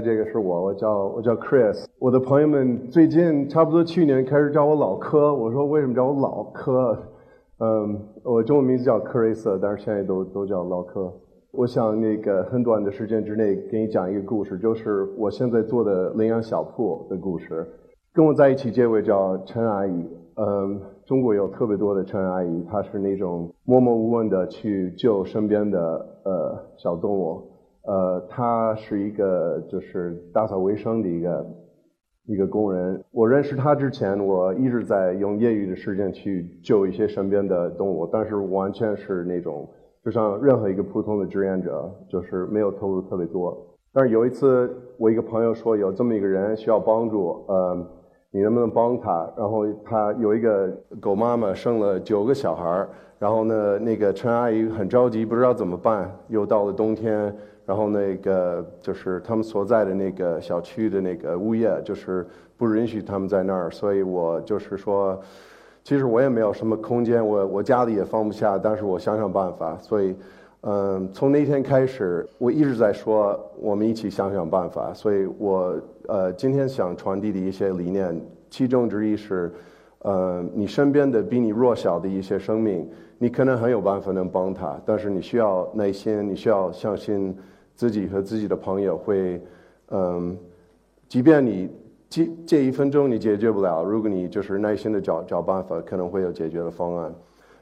这个是我，我叫我叫 Chris。我的朋友们最近差不多去年开始叫我老柯，我说为什么叫我老柯？嗯，我中文名字叫柯瑞瑟，但是现在都都叫老柯。我想那个很短的时间之内给你讲一个故事，就是我现在做的领养小铺的故事。跟我在一起这位叫陈阿姨，嗯，中国有特别多的陈阿姨，她是那种默默无闻的去救身边的呃小动物，呃，他是一个就是打扫卫生的一个一个工人。我认识他之前，我一直在用业余的时间去救一些身边的动物，但是完全是那种。就像任何一个普通的志愿者，就是没有投入特别多。但是有一次，我一个朋友说有这么一个人需要帮助，呃，你能不能帮他？然后他有一个狗妈妈生了九个小孩儿，然后呢，那个陈阿姨很着急，不知道怎么办。又到了冬天，然后那个就是他们所在的那个小区的那个物业就是不允许他们在那儿，所以我就是说。其实我也没有什么空间，我我家里也放不下，但是我想想办法。所以，嗯，从那天开始，我一直在说我们一起想想办法。所以我呃，今天想传递的一些理念，其中之一是，呃，你身边的比你弱小的一些生命，你可能很有办法能帮他，但是你需要耐心，你需要相信自己和自己的朋友会，嗯，即便你。这这一分钟你解决不了，如果你就是耐心的找找办法，可能会有解决的方案。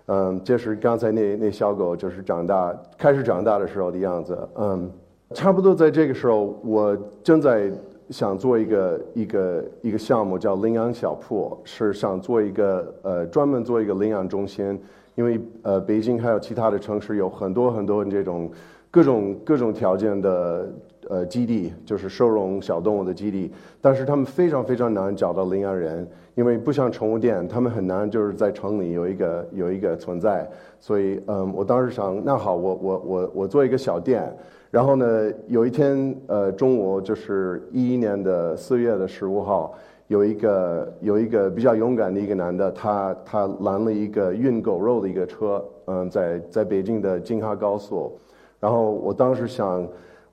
嗯，这是刚才那那小狗就是长大开始长大的时候的样子。嗯，差不多在这个时候，我正在想做一个一个一个项目，叫领养小铺，是想做一个呃专门做一个领养中心，因为呃北京还有其他的城市有很多很多这种各种各种条件的。呃，基地就是收容小动物的基地，但是他们非常非常难找到领养人，因为不像宠物店，他们很难就是在城里有一个有一个存在。所以，嗯，我当时想，那好，我我我我做一个小店。然后呢，有一天，呃，中午就是一一年的四月的十五号，有一个有一个比较勇敢的一个男的，他他拦了一个运狗肉的一个车，嗯，在在北京的京哈高速。然后我当时想。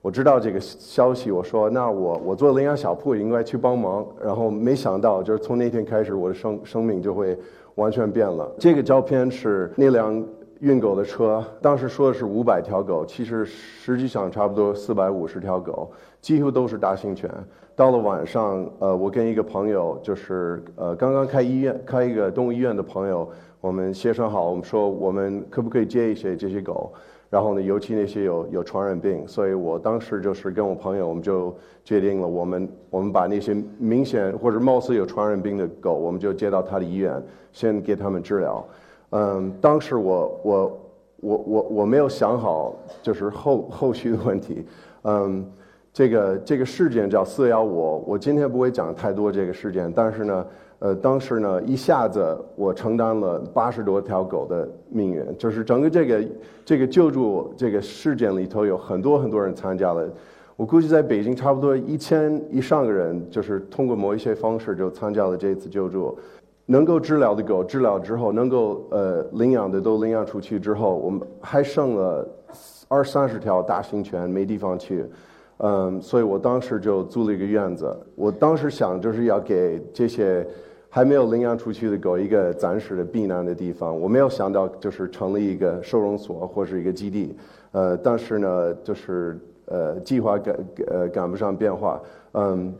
我知道这个消息，我说那我我做领养小铺应该去帮忙，然后没想到就是从那天开始，我的生生命就会完全变了。这个照片是那辆运狗的车，当时说的是五百条狗，其实实际上差不多四百五十条狗，几乎都是大型犬。到了晚上，呃，我跟一个朋友，就是呃刚刚开医院开一个动物医院的朋友，我们协商好，我们说我们可不可以接一些这些狗。然后呢，尤其那些有有传染病，所以我当时就是跟我朋友，我们就决定了，我们我们把那些明显或者貌似有传染病的狗，我们就接到他的医院，先给他们治疗。嗯，当时我我我我我没有想好就是后后续的问题。嗯，这个这个事件叫四幺五，我今天不会讲太多这个事件，但是呢。呃，当时呢，一下子我承担了八十多条狗的命运，就是整个这个这个救助这个事件里头有很多很多人参加了，我估计在北京差不多一千以上个人，就是通过某一些方式就参加了这次救助。能够治疗的狗治疗之后，能够呃领养的都领养出去之后，我们还剩了二三十条大型犬没地方去。嗯，所以我当时就租了一个院子。我当时想就是要给这些。还没有领养出去的狗一个暂时的避难的地方，我没有想到就是成立一个收容所或是一个基地，呃，但是呢，就是呃计划赶呃赶不上变化，嗯，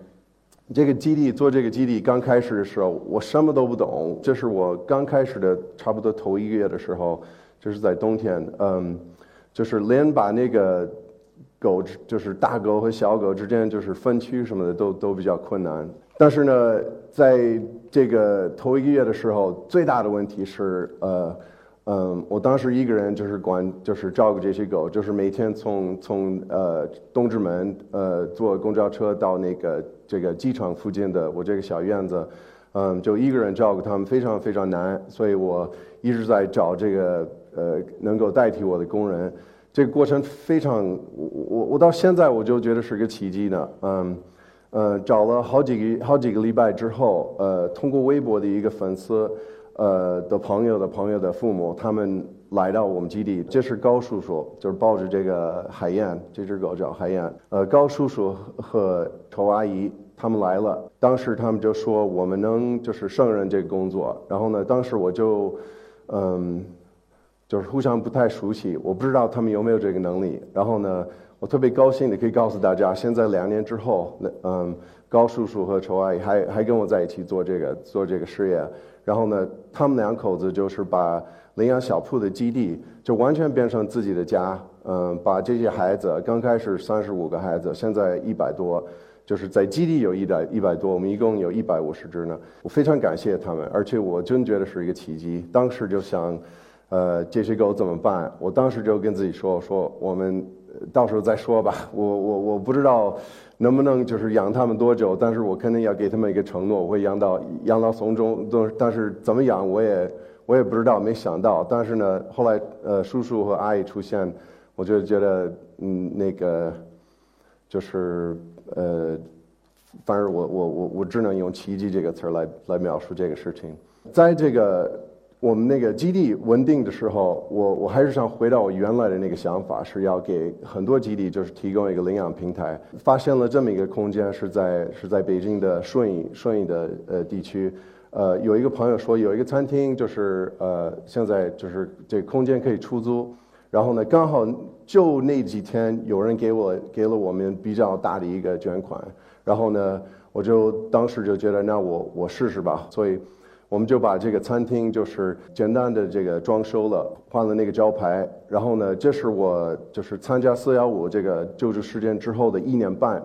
这个基地做这个基地刚开始的时候，我什么都不懂，这是我刚开始的差不多头一个月的时候，就是在冬天，嗯，就是连把那个狗就是大狗和小狗之间就是分区什么的都都比较困难。但是呢，在这个头一个月的时候，最大的问题是，呃，嗯，我当时一个人就是管，就是照顾这些狗，就是每天从从呃东直门呃坐公交车到那个这个机场附近的我这个小院子，嗯，就一个人照顾他们，非常非常难，所以我一直在找这个呃能够代替我的工人，这个过程非常，我我我到现在我就觉得是个奇迹呢，嗯。呃，找了好几个好几个礼拜之后，呃，通过微博的一个粉丝，呃的朋友的朋友的父母，他们来到我们基地。这是高叔叔，就是抱着这个海燕，这只狗叫海燕。呃，高叔叔和丑阿姨他们来了，当时他们就说我们能就是胜任这个工作。然后呢，当时我就嗯，就是互相不太熟悉，我不知道他们有没有这个能力。然后呢，我特别高兴的可以告诉大家，现在两年之后，那嗯，高叔叔和仇阿姨还还跟我在一起做这个做这个事业。然后呢，他们两口子就是把领养小铺的基地就完全变成自己的家。嗯，把这些孩子刚开始三十五个孩子，现在一百多，就是在基地有一百一百多，我们一共有一百五十只呢。我非常感谢他们，而且我真觉得是一个奇迹。当时就想，呃，这些狗怎么办？我当时就跟自己说，说我们到时候再说吧。我我我不知道。能不能就是养它们多久？但是我肯定要给他们一个承诺，我会养到养到送终。都但是怎么养，我也我也不知道，没想到。但是呢，后来呃，叔叔和阿姨出现，我就觉得嗯，那个就是呃，反正我我我我只能用奇迹这个词来来描述这个事情，在这个。我们那个基地稳定的时候，我我还是想回到我原来的那个想法，是要给很多基地就是提供一个领养平台。发现了这么一个空间，是在是在北京的顺义顺义的呃地区，呃有一个朋友说有一个餐厅，就是呃现在就是这空间可以出租，然后呢刚好就那几天有人给我给了我们比较大的一个捐款，然后呢我就当时就觉得那我我试试吧，所以。我们就把这个餐厅就是简单的这个装修了，换了那个招牌。然后呢，这是我就是参加四幺五这个救助事件之后的一年半，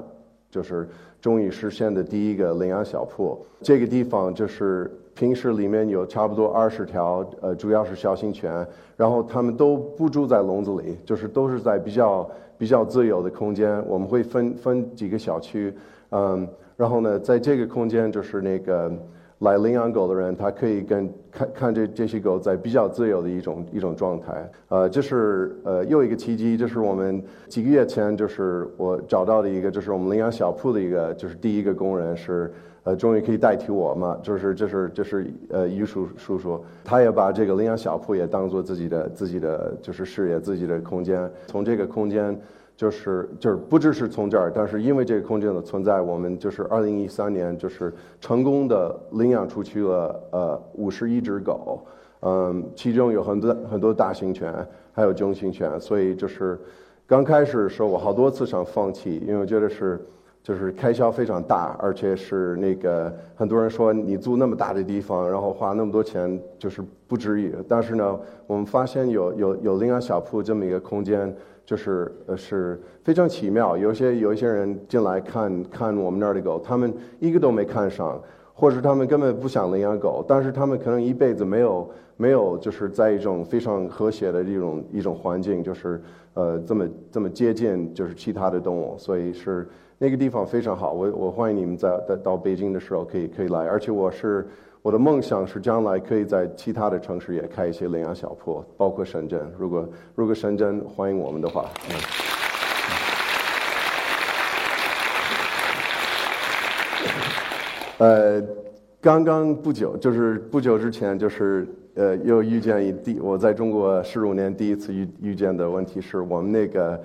就是终于实现的第一个领养小铺。这个地方就是平时里面有差不多二十条，呃，主要是小型犬，然后他们都不住在笼子里，就是都是在比较比较自由的空间。我们会分分几个小区，嗯，然后呢，在这个空间就是那个。来领养狗的人，他可以跟看看这这些狗在比较自由的一种一种状态。呃，这是呃又一个契机，这是我们几个月前就是我找到的一个，就是我们领养小铺的一个，就是第一个工人是呃终于可以代替我嘛，就是就是就是呃于叔叔叔，他也把这个领养小铺也当做自己的自己的就是事业自己的空间，从这个空间。就是就是不只是从这儿，但是因为这个空间的存在，我们就是二零一三年就是成功的领养出去了呃五十一只狗，嗯，其中有很多很多大型犬，还有中型犬，所以就是刚开始的时候我好多次想放弃，因为我觉得是就是开销非常大，而且是那个很多人说你租那么大的地方，然后花那么多钱就是不值于，但是呢，我们发现有有有领养小铺这么一个空间。就是呃是非常奇妙，有些有一些人进来看看我们那儿的狗，他们一个都没看上，或者他们根本不想领养狗，但是他们可能一辈子没有没有就是在一种非常和谐的一种一种环境，就是呃这么这么接近就是其他的动物，所以是那个地方非常好，我我欢迎你们在在到北京的时候可以可以来，而且我是。我的梦想是将来可以在其他的城市也开一些领养小铺，包括深圳。如果如果深圳欢迎我们的话，嗯。呃，刚刚不久，就是不久之前，就是呃，又遇见一第我在中国十五年第一次遇遇见的问题是我们那个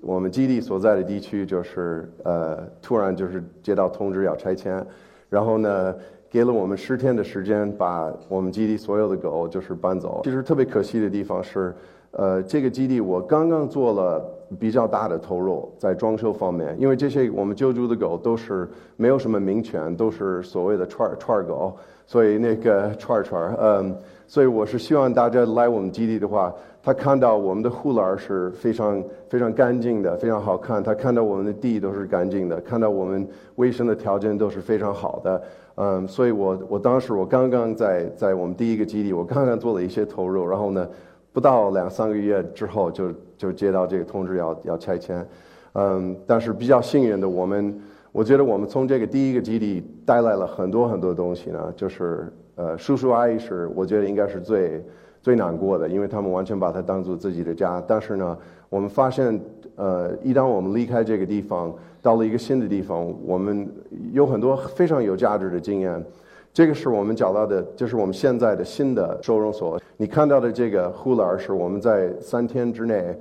我们基地所在的地区，就是呃，突然就是接到通知要拆迁，然后呢。给了我们十天的时间，把我们基地所有的狗就是搬走。其实特别可惜的地方是，呃，这个基地我刚刚做了比较大的投入在装修方面，因为这些我们救助的狗都是没有什么名犬，都是所谓的串串狗，所以那个串串，嗯，所以我是希望大家来我们基地的话，他看到我们的护栏是非常非常干净的，非常好看，他看到我们的地都是干净的，看到我们卫生的条件都是非常好的。嗯，所以我我当时我刚刚在在我们第一个基地，我刚刚做了一些投入，然后呢，不到两三个月之后就就接到这个通知要要拆迁，嗯，但是比较幸运的，我们我觉得我们从这个第一个基地带来了很多很多东西呢，就是呃叔叔阿姨是我觉得应该是最最难过的，因为他们完全把它当做自己的家，但是呢，我们发现呃一旦我们离开这个地方。到了一个新的地方，我们有很多非常有价值的经验。这个是我们找到的，就是我们现在的新的收容所。你看到的这个护栏是我们在三天之内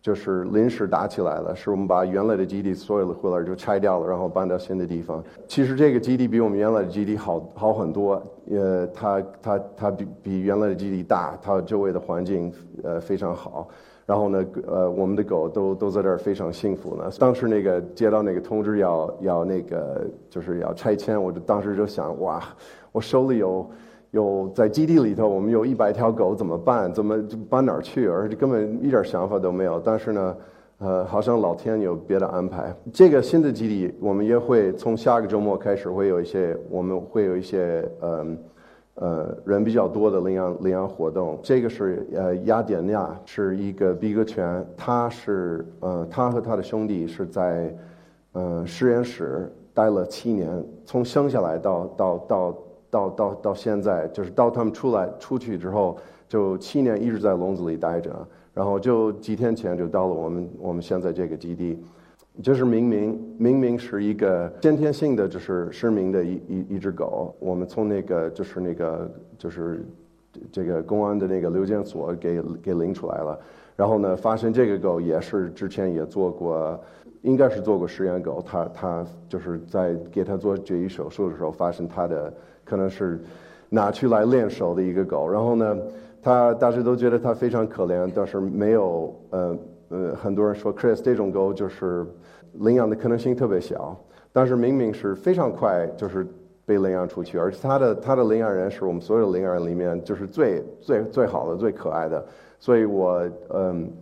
就是临时搭起来了，是我们把原来的基地所有的护栏就拆掉了，然后搬到新的地方。其实这个基地比我们原来的基地好好很多，呃，它它它比比原来的基地大，它周围的环境呃非常好。然后呢，呃，我们的狗都都在这儿非常幸福呢。当时那个接到那个通知要要那个就是要拆迁，我就当时就想，哇，我手里有有在基地里头，我们有一百条狗怎么办？怎么搬哪儿去？而且根本一点想法都没有。但是呢，呃，好像老天有别的安排。这个新的基地，我们也会从下个周末开始会有一些，我们会有一些，嗯。呃人比较多的领养领养活动，这个是呃，雅典娜是一个比格犬，他是呃，他和他的兄弟是在呃实验室待了七年，从生下来到到到到到到现在，就是到他们出来出去之后，就七年一直在笼子里待着，然后就几天前就到了我们我们现在这个基地。就是明明明明是一个先天性的，就是失明的一一一只狗。我们从那个就是那个就是这个公安的那个留检所给给领出来了。然后呢，发现这个狗也是之前也做过，应该是做过实验狗。他他就是在给他做绝育手术的时候，发现他的可能是拿去来练手的一个狗。然后呢，他大家都觉得他非常可怜，但是没有呃。呃，很多人说 Chris 这种狗就是领养的可能性特别小，但是明明是非常快，就是被领养出去，而且他的他的领养人是我们所有领养人里面就是最最最好的、最可爱的，所以我嗯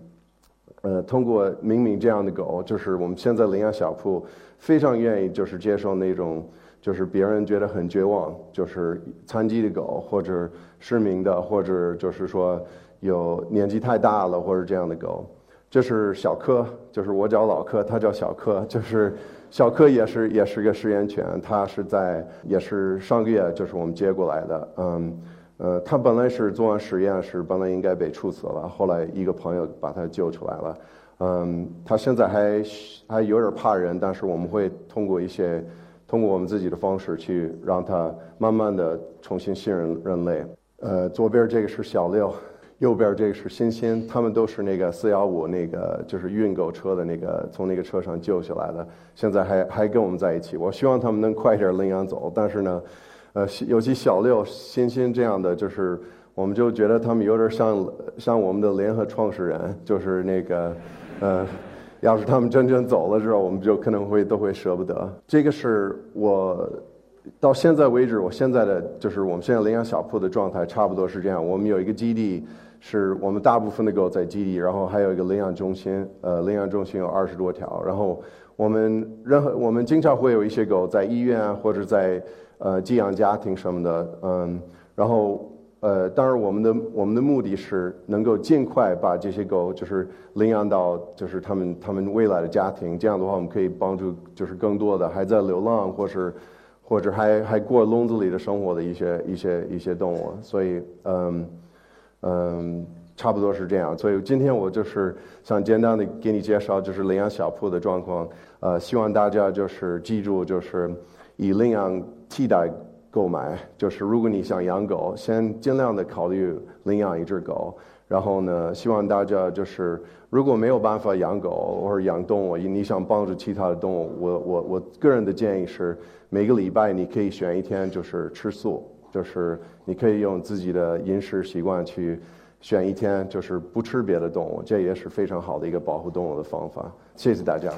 呃通过明明这样的狗，就是我们现在领养小铺非常愿意就是接受那种就是别人觉得很绝望，就是残疾的狗或者失明的，或者就是说有年纪太大了或者这样的狗。这是小柯，就是我叫老柯，他叫小柯，就是小柯也是也是个实验犬，他是在也是上个月就是我们接过来的，嗯，呃，他本来是做完实验是本来应该被处死了，后来一个朋友把他救出来了，嗯，他现在还还有点怕人，但是我们会通过一些通过我们自己的方式去让他慢慢的重新信任人类，呃，左边这个是小六。右边这个是欣欣，他们都是那个四幺五那个就是运狗车的那个从那个车上救下来的，现在还还跟我们在一起。我希望他们能快点领养走，但是呢，呃，尤其小六、欣欣这样的，就是我们就觉得他们有点像像我们的联合创始人，就是那个，呃，要是他们真正走了之后，我们就可能会都会舍不得。这个是我。到现在为止，我现在的就是我们现在领养小铺的状态差不多是这样。我们有一个基地，是我们大部分的狗在基地，然后还有一个领养中心。呃，领养中心有二十多条。然后我们任何我们经常会有一些狗在医院啊，或者在呃寄养家庭什么的。嗯，然后呃，当然我们的我们的目的是能够尽快把这些狗就是领养到就是他们他们未来的家庭。这样的话，我们可以帮助就是更多的还在流浪或是。或者还还过笼子里的生活的一些一些一些动物，所以嗯嗯，差不多是这样。所以今天我就是想简单的给你介绍，就是领养小铺的状况。呃，希望大家就是记住，就是以领养替代购买。就是如果你想养狗，先尽量的考虑领养一只狗。然后呢，希望大家就是如果没有办法养狗或者养动物，你想帮助其他的动物，我我我个人的建议是。每个礼拜你可以选一天，就是吃素，就是你可以用自己的饮食习惯去选一天，就是不吃别的动物，这也是非常好的一个保护动物的方法。谢谢大家。